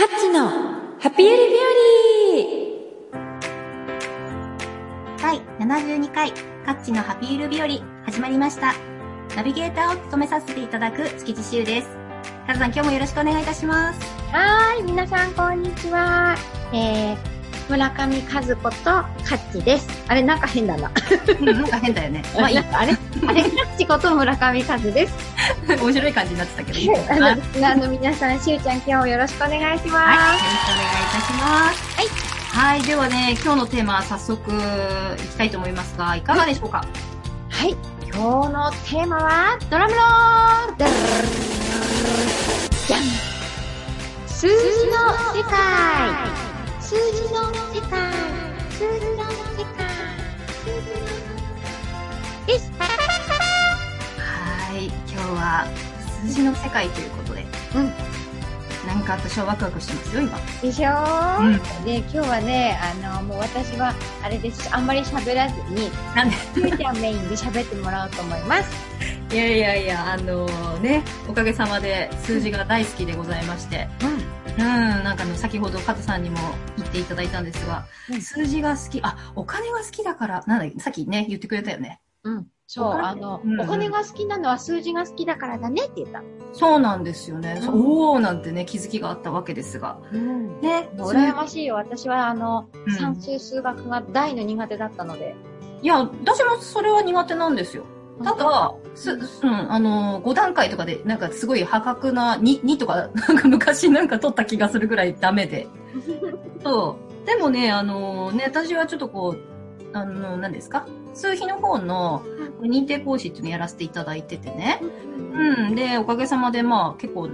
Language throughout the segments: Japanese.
カッチのハピエリ日第72回カッチのハピール日和始まりました。ナビゲーターを務めさせていただく築地修です。カズさん今日もよろしくお願いいたします。はーい、皆さんこんにちは。えー、村上和子とカッチです。あれ、なんか変だな。うん、なんか変だよね。まあいい。あれあれ、カッチこと村上和です。面白い感じになってたけどいいかあの、リスナーの皆さん、しゅうちゃん今日もよろしくお願いしろしくおま願いいたします。はい。はい。ではね、今日のテーマ早速いきたいと思いますが、いかがでしょうか？す。はい、今日のテーマは、ドラムロールじゃん数字の世界数字の世界数字の世界数字のです。はい。今日は数字の世界ということで。うん。なんか私はワクワクしてますよ、今。でしょ？ー、うんで、今日はね、あの、もう私は、あれです。あんまり喋らずに、なんで？ゆうちゃんメインで喋ってもらおうと思います。いやいやいや、あのね、おかげさまで数字が大好きでございまして、うん。うん、なんかあの、先ほど加藤さんにも言っていただいたんですが、うん数字が好き、あ、お金が好きだから、なんださっきね、言ってくれたよね。うん。そう、あの、うんお金が好きなのは数字が好きだからだねって言った。そうなんですよね。そううんおーなんてね、気づきがあったわけですが。うん。ね、羨ましいよ。私は、あの、うん算数数学が大の苦手だったので。いや、私もそれは苦手なんですよ。ただ、す、うん、あの、5段階とかで、なんかすごい破格な、2、2とか、なんか昔なんか取った気がするぐらいダメで。そう。でもね、あのね、私はちょっとこう、あの、何ですか？数比の方の認定講師っていうのやらせていただいててね。うん。で、おかげさまでまあ結構、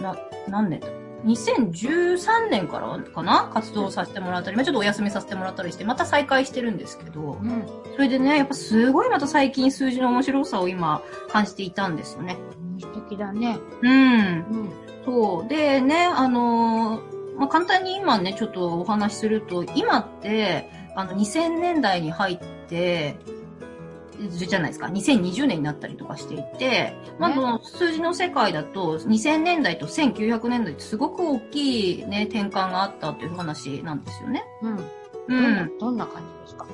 な、何年だ？2013年からかな？活動させてもらったり、まあちょっとお休みさせてもらったりして、また再開してるんですけど、うん。それでね、やっぱすごいまた最近数字の面白さを今感じていたんですよね。素敵だね。うん。うん。そう。でね、あのーまあ、簡単に今ね、ちょっとお話しすると、今って、あの、2000年代に入って、じゃないですか、2020年になったりとかしていて、まあ、の数字の世界だと、2000年代と1900年代ってすごく大きいね、転換があったという話なんですよね。うん。うどんな、どんな感じですか？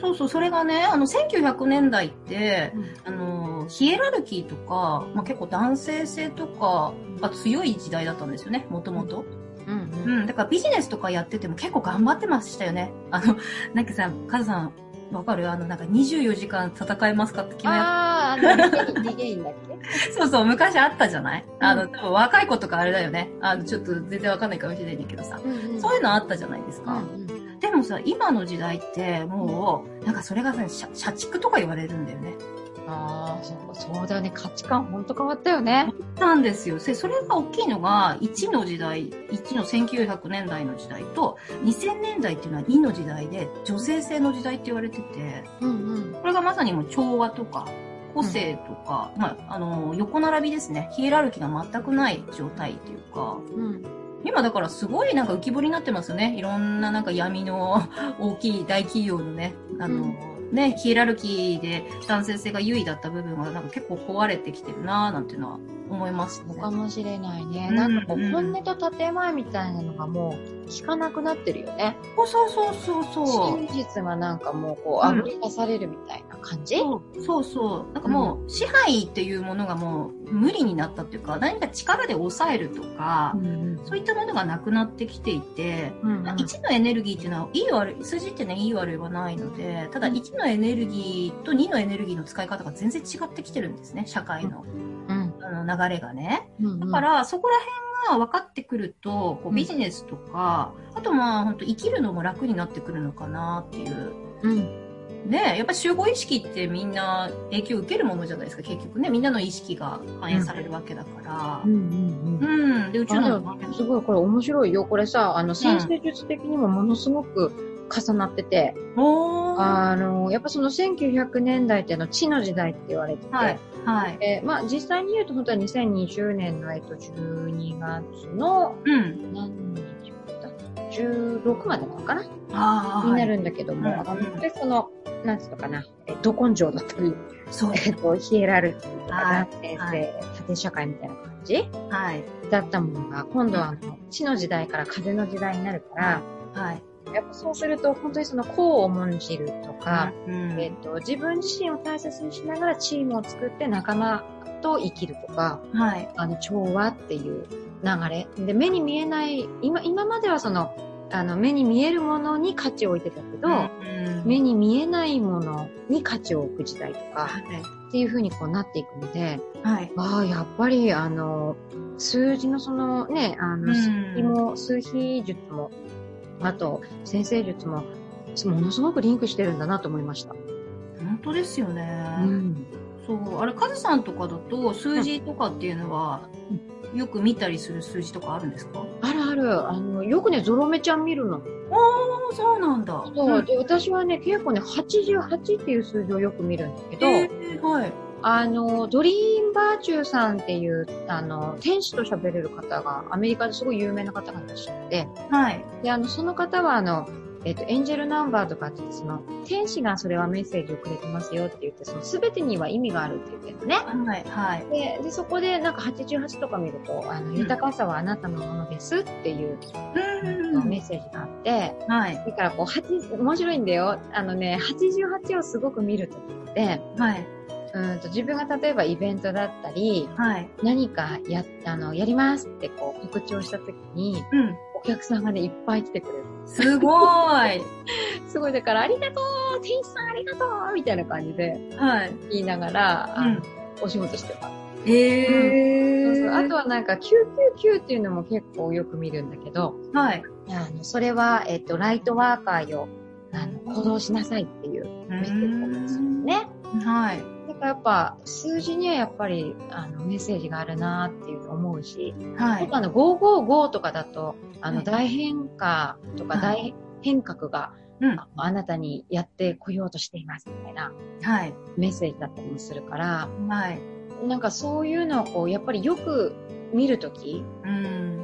そうそう、それがね、あの、1900年代って、うん。あの、ヒエラルキーとか、まあ、結構男性性とかが強い時代だったんですよね、もともと。うん。うん、だからビジネスとかやってても結構頑張ってましたよね。あの、なんかさ、カズさん、わかる？あの、なんか24時間戦えますかって決めあー、あの、リゲインだっけ？そうそう、昔あったじゃない？あの、うん多分若い子とかあれだよね。あの、ちょっと全然わかんないかもしれないんだけどさ。うんうんそういうのあったじゃないですか。うんでもさ、今の時代って、もう、なんかそれがさ、社社畜とか言われるんだよね。ああ、そうそうだね。価値観ほんと変わったよね。なんですよ。でそれが大きいのが、1の時代、1の1900年代の時代と、2000年代っていうのは2の時代で、女性性の時代って言われてて、うんうん。これがまさにもう調和とか、個性とか、まあ、あの、横並びですね。ヒエラルキーが全くない状態っていうか、うん。今だからすごいなんか浮き彫りになってますよね。いろんななんか闇の大きい大企業のね、あの、うんね、ヒエラルキーで男性性が優位だった部分がなんか結構壊れてきてるなぁなんていうのは思いますね。かもしれないね。うんなんかこう、うん本音と建前みたいなのがもう聞かなくなってるよね。そうそうそうそうそう。真実がなんかもうこう、うん溢れ出されるみたいな感じ、そうそうそう。なんかもう、支配っていうものがもう無理になったっていうか、何か力で抑えるとか、んそういったものがなくなってきていて、うんうん1のエネルギーっていうのは、いい悪い、数字ってね、いい悪いはないので、ただ1のエネルギーと2のエネルギーの使い方が全然違ってきてるんですね、社会のうんあの流れがね。うんだから、そこら辺が分かってくると、こううんビジネスとか、あとまあ、本当生きるのも楽になってくるのかなっていう。うん。ねやっぱ集合意識ってみんな影響を受けるものじゃないですか、結局ね。みんなの意識が反映されるわけだからう。んうんうん。うん。で、うちあのすごいこれ面白いよ。これさ、あの、先生術的にもものすごく重なってて。あの、やっぱその1900年代っていうのは地の時代って言われてて、はい。はい。えーまあ実際に言うと本当は2020年のえっと12月のうん。何日だった16までなのかな、ああ。になるんだけども、うんあのでその、なんつうのかな、えど根性だったり、そう。えっと、ヒエラルキーとかはい男性性、はい縦社会みたいな感じはい。だったものが、今度はあの、地の時代から風の時代になるから、はい。やっぱそうすると、本当にその、功を重んじるとか、うんえっと、自分自身を大切にしながらチームを作って仲間と生きるとか、はい。あの、調和っていう流れ。で、目に見えない、今、今まではその、あの、目に見えるものに価値を置いてたけど、うん目に見えないものに価値を置く時代とか、はい。っていう風にこうなっていくので、はい。ああ、やっぱり、あの、数字のそのね、あの、うん数比も、数比術も、あと、先生術も、ものすごくリンクしてるんだなと思いました。本当ですよね。うん。そう。あれ、カズさんとかだと、数字とかっていうのは、よく見たりする数字とかあるんですか？あるある、あの、よくね、ゾロ目ちゃん見るの。ああ、そうなんだ。そう。んで、私はね、結構ね、88っていう数字をよく見るんだけど、えーはい。あの、ドリーンバーチューさんっていう、あの、天使と喋れる方が、アメリカですごい有名な方がいらっしゃって、はい。で、あの、その方は、あの、えっ、と、エンジェルナンバーとかってその、天使がそれはメッセージをくれてますよって言って、その、すべてには意味があるって言ってるのね。はい。はい。で、で、そこで、なんか88とか見ると、あの、豊かさはあなたのものですっていう、うんメッセージがあって、はい。だからこう、8、面白いんだよ。あのね、88をすごく見るときって、はい。うんと自分が例えばイベントだったり、はい。何かや、あの、やりますってこう、告知をしたときに、うん。お客さんがね、いっぱい来てくれる。すごーい。すごい、だから、ありがとう天使さんありがとうみたいな感じではい。言いながら、うん。お仕事してます。えー。そうそう。あとはなんか、999っていうのも結構よく見るんだけど、はい。あの、それは、えっと、ライトワーカーよ、あの、行動しなさいっていうメッセージだんですね。はい。やっぱ、数字にはやっぱり、あの、メッセージがあるなっていう思うし、はい。あの、555とかだと、あの、はい大変化とかは大変革が、うん。ああなたにやってこようとしていますみたいなはい。メッセージだったりもするから、はい。なんかそういうのをこう、やっぱりよく見るとき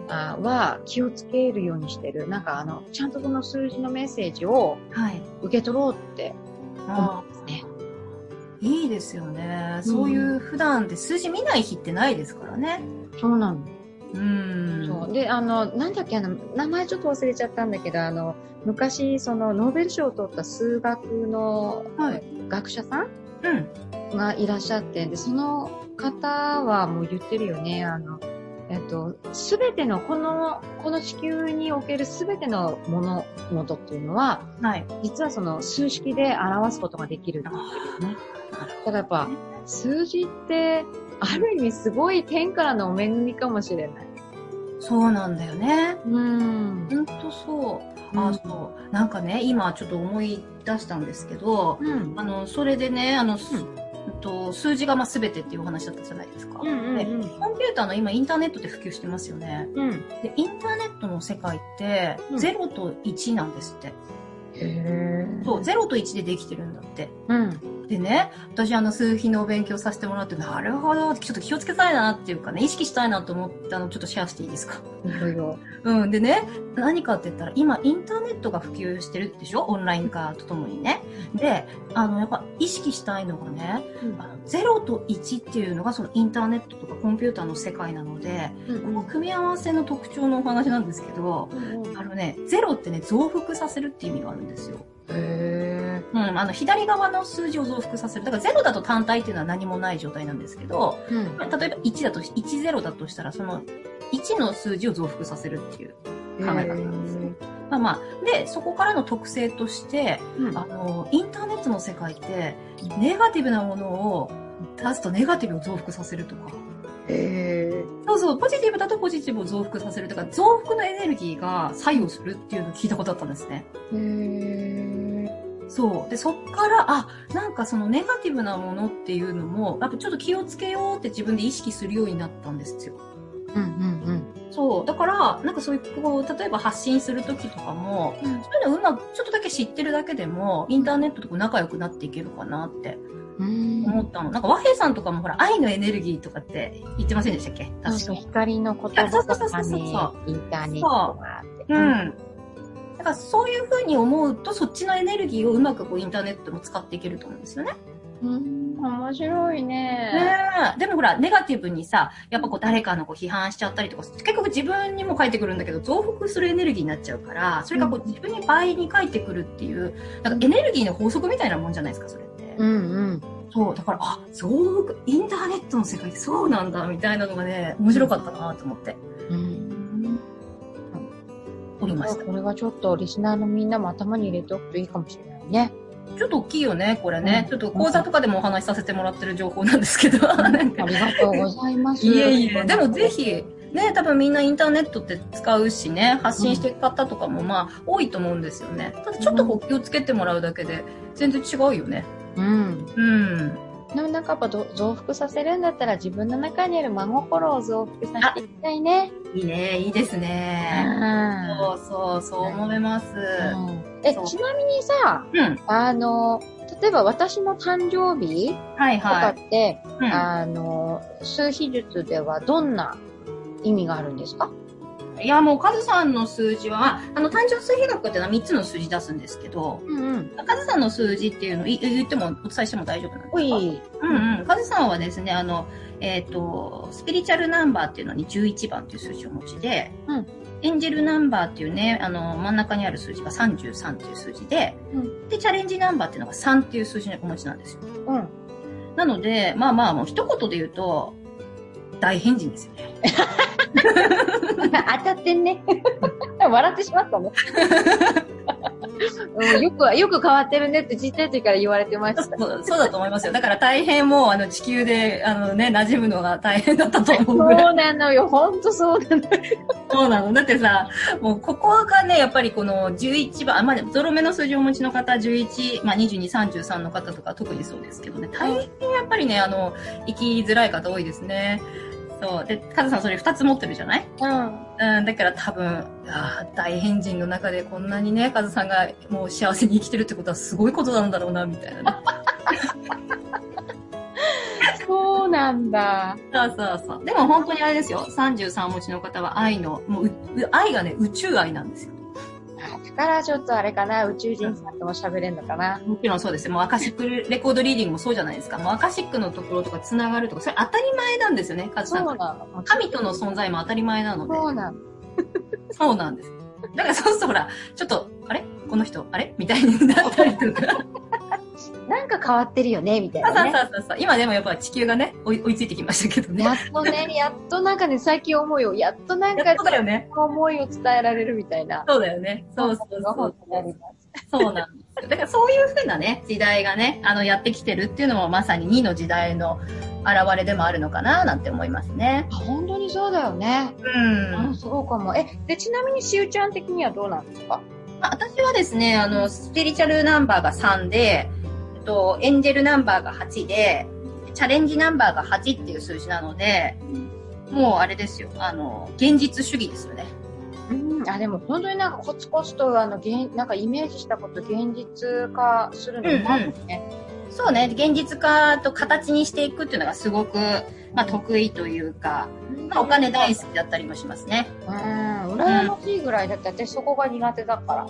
は気をつけるようにしてる。なんかあの、ちゃんとその数字のメッセージをはい。受け取ろうって思あうんですね。いいですよね。そういう普段で数字見ない日ってないですからね。そうなの。うん。そう。で、あの、なんだっけ、あの、名前ちょっと忘れちゃったんだけど、あの、昔、その、ノーベル賞を取った数学の、はい学者さんうん。がいらっしゃって、で、その方はもう言ってるよね、あの、えっと、すべての、この、この地球におけるすべての物事っていうのは、はい。実はその数式で表すことができるって言ってるよね。だからやっぱ、数字って、ある意味すごい天からのお恵みかもしれない。そうなんだよね。うん。ほんとそう。あ、そう。なんかね、今ちょっと思い出したんですけど、うん。あの、それでね、あの、すうんと数字がまあ全てっていうお話だったじゃないですか。うんうんでうん。コンピューターの今インターネットで普及してますよね。うん。で、インターネットの世界って、うん0と1なんですって。へーそう、0と1でできてるんだって。うん。でね、私あの数比のお勉強させてもらって、なるほど、ちょっと気をつけたいなっていうかね、意識したいなと思ったのちょっとシェアしていいですか？いろいろ。うん。でね、何かって言ったら、今インターネットが普及してるでしょ？オンライン化とともにね。で、あの、やっぱ意識したいのがね、あの0と1っていうのがそのインターネットとかコンピューターの世界なので、うんこの組み合わせの特徴のお話なんですけど、あのね、0ってね、増幅させるっていう意味があるんですよ。へうん、あの、左側の数字を増幅させる。だから0だと単体っていうのは何もない状態なんですけど、ーうん。例えば1だとし、10だとしたら、その1の数字を増幅させるっていう考え方なんですね。まあまあ、で、そこからの特性として、うんあの、インターネットの世界って、ネガティブなものを出すとネガティブを増幅させるとか、へそうそう、ポジティブだとポジティブを増幅させるとか、増幅のエネルギーが作用するっていうのを聞いたことあったんですね。ー。へー。そう。で、そっから、あ、なんかそのネガティブなものっていうのも、やっぱちょっと気をつけようって自分で意識するようになったんですよ。うんうんそう。だから、なんかそういう、こう、例えば発信するときとかも、うん。そういうのうまく、ちょっとだけ知ってるだけでも、インターネットとこう仲良くなっていけるかなってうん。思ったの。なんか和平さんとかもほら、愛のエネルギーとかって言ってませんでしたっけ？そう確かそう、光の言葉とかね、インターネットがあって。うん。だからそういうふうに思うと、そっちのエネルギーをうまくこうインターネットも使っていけると思うんですよね。うん。面白いね。ねえ。でもほら、ネガティブにさ、やっぱこう誰かのこう批判しちゃったりとか、結局自分にも返ってくるんだけど、増幅するエネルギーになっちゃうから、それがこう自分に倍に返ってくるっていう、なんかエネルギーの法則みたいなもんじゃないですか、それって。うんうん。そう、だから、あ、増幅、インターネットの世界ってそうなんだ、みたいなのがね、面白かったなと思って、うん。おりました。これはちょっとリスナーのみんなも頭に入れておくといいかもしれないね。ちょっと大きいよね、これね。うんちょっと講座とかでもお話しさせてもらってる情報なんですけど、ありがとうございます。いえいえ、でもぜひ、ね、多分みんなインターネットって使うしね、発信していく方とかもまあ多いと思うんですよね。ただちょっとこう気をつけてもらうだけで全然違うよね。うん。うん。でもなんかやっぱど増幅させるんだったら自分の中にある真心を増幅させていきたいね。いいね、いいですうね。んそうそう、そう思います。え、ちなみにさ、うん。あの、例えば私の誕生日はいとかはって、い。うんあの、数秘術ではどんな意味があるんですか？いや、もう、カズさんの数字は、あの、誕生数比学っていうのは3つの数字出すんですけど、うんうん。カズさんの数字っていうのい言っても、お伝えしても大丈夫なんですか？おい。うんうん。カズさんはですね、あの、えっ、と、スピリチュアルナンバーっていうのに11番っていう数字をお持ちで、うんエンジェルナンバーっていうね、あの、真ん中にある数字が33っていう数字で、うんで、チャレンジナンバーっていうのが3っていう数字をお持ちなんですよ。うん。なので、まあまあ、もう一言で言うと、大変人ですよね。当たってんね。笑ってしまったね。うん、よく、よく変わってるねってちっちゃい時から言われてました。そうそうだと思いますよ。だから大変もう、あの、地球で、あのね、馴染むのが大変だったと思うぐらい。そうなのよ。ほんとそうなの。そうなの。だってさ、もうここがね、やっぱりこの11番、あまあ、ゾロ目の数字をお持ちの方、11、まあ22、33の方とか特にそうですけどね、大変やっぱりね、あの、生きづらい方多いですね。そう。で、カズさんそれ2つ持ってるじゃない？うん。うん、だから多分、あー大変人の中でこんなにね、カズさんがもう幸せに生きてるってことはすごいことなんだろうな、みたいなね。そうなんだ。そうそうそう。でも本当にあれですよ。33お持ちの方は愛の、もう愛がね、宇宙愛なんですよ。あだからちょっとあれかな、宇宙人さんとも喋れんのかな。もちろんそうですよ。もうアカシックレコードリーディングもそうじゃないですか。もうアカシックのところとか繋がるとか、それ当たり前なんですよね、カズそさ。うんなの。神との存在も当たり前なので。そうなの。そうなんです。だからそうするとほら、ちょっと、あれ？この人、あれ？みたいになったりとか。なんか変わってるよね、みたいそうなね。そうそうそう。今でもやっぱ地球がね、追い追いついてきましたけどね。やっとね、やっとなんかね、最近思うよ。やっとなんかやっとだよね。思いを伝えられるみたいな。そうだよね。そうそうそうそうなんですよ。だからそういうふうなね、時代がね、あの、やってきてるっていうのもまさに2の時代の現れでもあるのかな、なんて思いますね。あ本当にそうだよね。うんうん、。そうかも。え、で、ちなみにしゅうちゃん的にはどうなんですか？まあ私はですね、あの、スピリチュアルナンバーが3で、と、エンジェルナンバーが8で、チャレンジナンバーが8っていう数字なので、もうあれですよ、あの、現実主義ですよね。うん、あ、でも本当になんかコツコツと、あの、現、なんかイメージしたこと現実化するのうまいですね。そうね、現実化と形にしていくっていうのがすごく、まあ、得意というか、まあ、お金大好きだったりもしますね。うん、羨ましいぐらいだって私そこが苦手だから。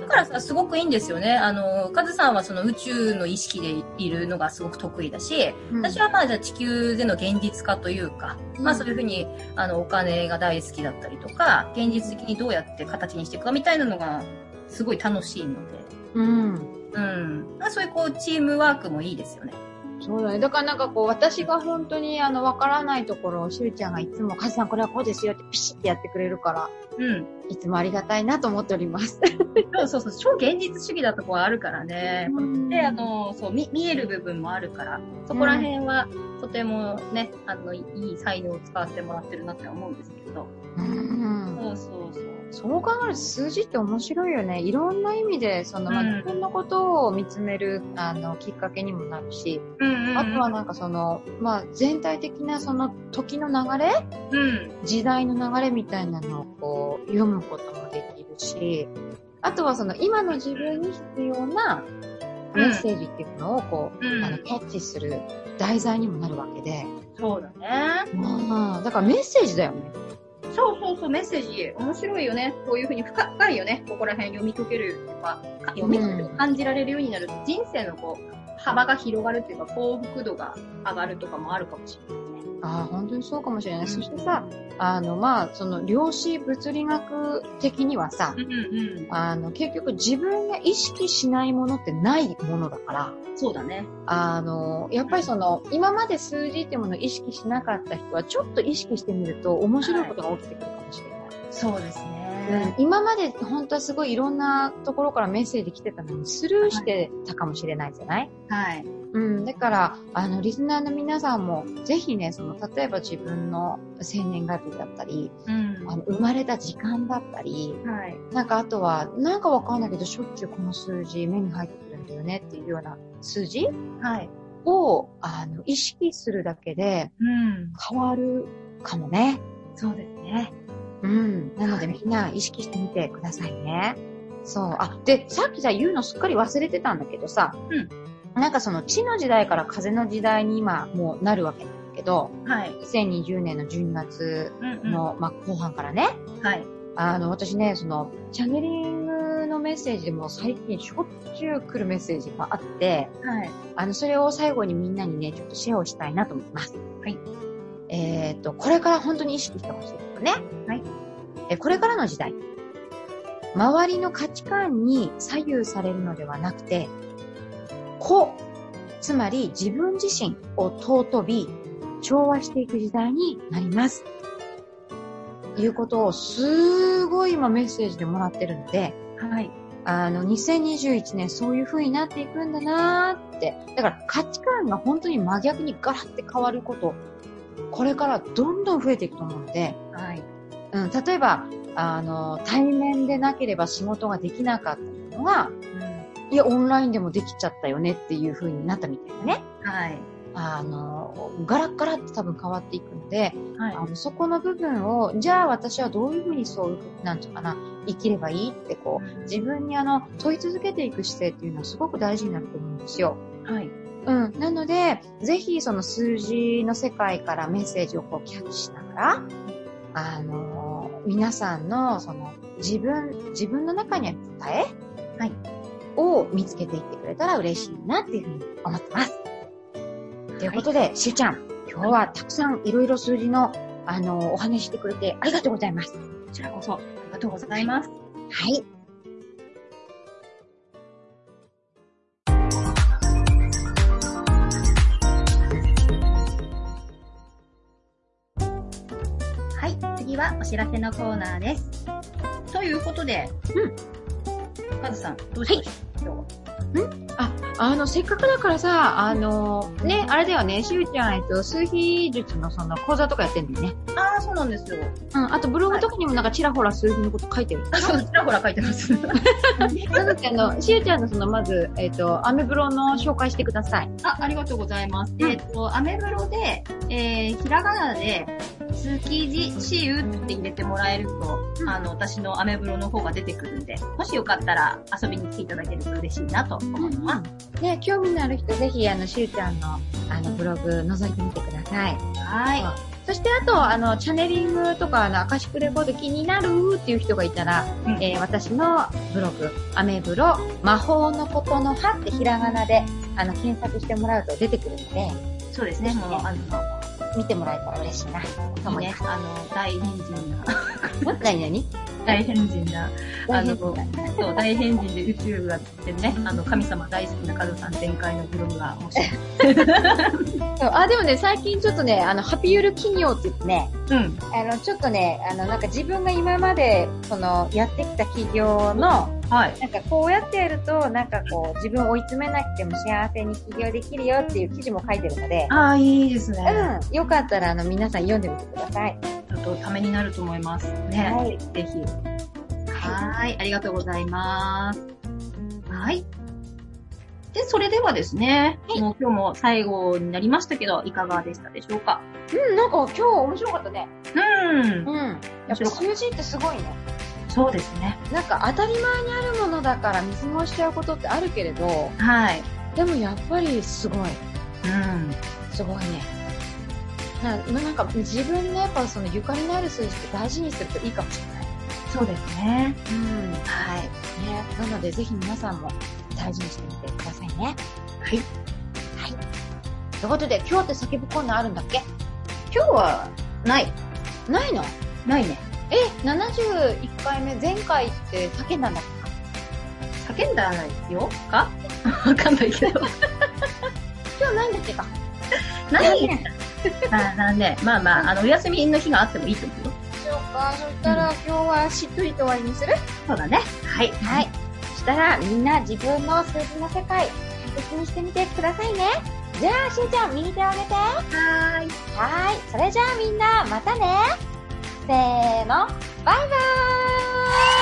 だからさ、すごくいいんですよね。あの、カズさんはその宇宙の意識でいるのがすごく得意だし、私はまあじゃあ地球での現実化というか、まあそういうふうに、あの、お金が大好きだったりとか、現実的にどうやって形にしていくかみたいなのが、すごい楽しいので、うん。うん。まあそういうこう、チームワークもいいですよね。そうだね。だからなんかこう、私が本当にあの、わからないところをしゅうちゃんがいつも、カズさんこれはこうですよってピシッてやってくれるから、うん。いつもありがたいなと思っております。そうそうそう、超現実主義なとこはあるからね。うんで、あの、そう、見、見える部分もあるから、そこら辺は、とてもね、あの、いい才能を使わせてもらってるなって思うんですけど。うんそうそうそう。そう考えると数字って面白いよね。いろんな意味で、その、まあうん自分のことを見つめる、あの、きっかけにもなるし、うんうんうん。あとはなんかその、まあ、全体的なその時の流れ？うん。時代の流れみたいなのをこう、読むこともできるし、あとはその、今の自分に必要なメッセージっていうのをこう、うんあの、キャッチする題材にもなるわけで、そうだね。まあ、だからメッセージだよね。そうそうそう、メッセージ、面白いよね。こういうふうに深深いよね。ここら辺読み解けるとか、か読み解ける、感じられるようになると、人生のこう、幅が広がるっていうか、幸福度が上がるとかもあるかもしれないね。ああ、本当にそうかもしれない。そしてさ、あの、まあ、その、量子物理学的にはさう、んうん。あの、結局自分が意識しないものってないものだから、そうだね。あの、やっぱりその、今まで数字っていうものを意識しなかった人は、ちょっと意識してみると面白いことが起きてくるかもしれない。そうですうんね。今まで本当はすごいいろんなところからメッセージ来てたのにスルーしてたかもしれないじゃない、はい。うん。だから、あの、リスナーの皆さんも、ぜひね、その、例えば自分の生年月日だったり、うん。あの、生まれた時間だったり、はい。なんかあとは、なんかわかんないけど、しょっちゅうこの数字目に入ってくるんだよねっていうような数字はい。を、あの、意識するだけでうん。変わるかもね。そうですね。うん。なのでみんな意識してみてくださいね。そう。あ、で、さっきさ、言うのすっかり忘れてたんだけどさ、うん。なんかその地の時代から風の時代に今もうなるわけなんだけど、はい。2020年の12月うんうん。の、まあ、後半からね、はい。あの、私ね、その、チャネリングのメッセージでも最近しょっちゅう来るメッセージがあって、はい。あの、それを最後にみんなにね、ちょっとシェアをしたいなと思います。はい。えっ、と、これから本当に意識してほしいですね。はい。え、これからの時代。周りの価値観に左右されるのではなくて、個、つまり自分自身を尊び、調和していく時代になります。いうことをすごい今メッセージでもらってるので、はい。あの、2021年そういう風になっていくんだなーって。だから価値観が本当に真逆にガラって変わること、これからどんどん増えていくと思うので、はい。うん、例えば、あの、対面でなければ仕事ができなかったのが、いや、オンラインでもできちゃったよねっていう風になったみたいなね。はい。あの、ガラッガラって多分変わっていくので、はい。あのそこの部分を、じゃあ私はどういう風にそういう、なんていうかな、生きればいいってこう、自分にあの、問い続けていく姿勢っていうのはすごく大事になると思うんですよ。はい。うん。なので、ぜひその数字の世界からメッセージをこうキャッチしながら、あのー皆さんのその自分、自分の中にある答えはい。を見つけていってくれたら嬉しいなっていうふうに思ってます。ということで、しゅうちゃん、今日はたくさんいろいろ数字の、あのーお話ししてくれてありがとうございます。こちらこそ、ありがとうございます。はい。はい。お知らせのコーナーです。ということで、うん。カズさん、どうしましょう、今日あ、あの、せっかくだからさ、あのーね、あれだよね、しゅうちゃん、えっと、数比術のその講座とかやってんだよね。ああ、そうなんですよ。うん、あとブログとかにもなんかちらほら数字のこと書いてる。あ、そう、ちらほら書いてます。なので、あの、しゅうちゃんのその、まず、えっ、と、アメブロの紹介してください。あ、ありがとうございます。うんえっ、と、アメブロで、えー、ひらがなで、築地しゆって入れてもらえると、うんあの、私のアメブロの方が出てくるんで、もしよかったら遊びに来ていただけると嬉しいなと思います。ね、興味のある人、ぜひ、あの、しゅうちゃんの、あの、ブログ、覗いてみてください。はい。そして、あと、あの、チャネリングとか、あの、アカシックレコード気になるっていう人がいたら、うんえー私のブログ、アメブロ、魔法のことの葉ってひらがなで、あの、検索してもらうと出てくるので、そうですね、もう、あの、見てもらえたら嬉しいな、といいね思いま、す。あの、大変人な、何何？大変人な、あの、そう、大変人で宇宙がってね、あの、神様大好きなカズさん全開のブログが、もし、そうあ、でもね、最近ちょっとね、あの、ハピユル企業って言ってね、うん。あの、ちょっとね、あの、なんか自分が今まで、その、やってきた企業の、はい。なんかこうやってやると、なんかこう、自分を追い詰めなくても幸せに起業できるよっていう記事も書いてるので、ああ、いいですね。うん、よかったら、あの、皆さん読んでみてください。とためになると思います。ね。はいぜひ。はい。ありがとうござなんです。はい。で、それではですね、はいもう今日も最後になりましたけど、いかがでしたでしょうか？うん、なんか今日面白かったね。うん。うん。やっぱ数字ってすごいね。そうですね。なんか当たり前にあるものだから見過ごしちゃうことってあるけれど、はい。でもやっぱりすごい。うん。すごいね。ななんか自分のやっぱそのゆかりのある数字って大事にするといいかもしれない。そうですね。うん。ね。はい。なのでぜひ皆さんも大事にしてみてくださいね。はい。ということで、今日って叫ぶコーナーあるんだっけ？今日は、ない。ないの？ないね。え、71回目、前回って叫んだんだっ叫んだないよか？わかんないけど。け 今日ないんだっけか？ないあなんで、まあまあ、あの、お休みの日があってもいいと思うよ。そうか、そしたら今日はしっとりと終わりにする？そうだね。はい。はい。そしたらみんな自分の数字の世界、大切にしてみてくださいね。じゃあ、しーちゃん、右手を上げて。ははーい。ーい。それじゃあみんな、またね。せーの。バイバーイ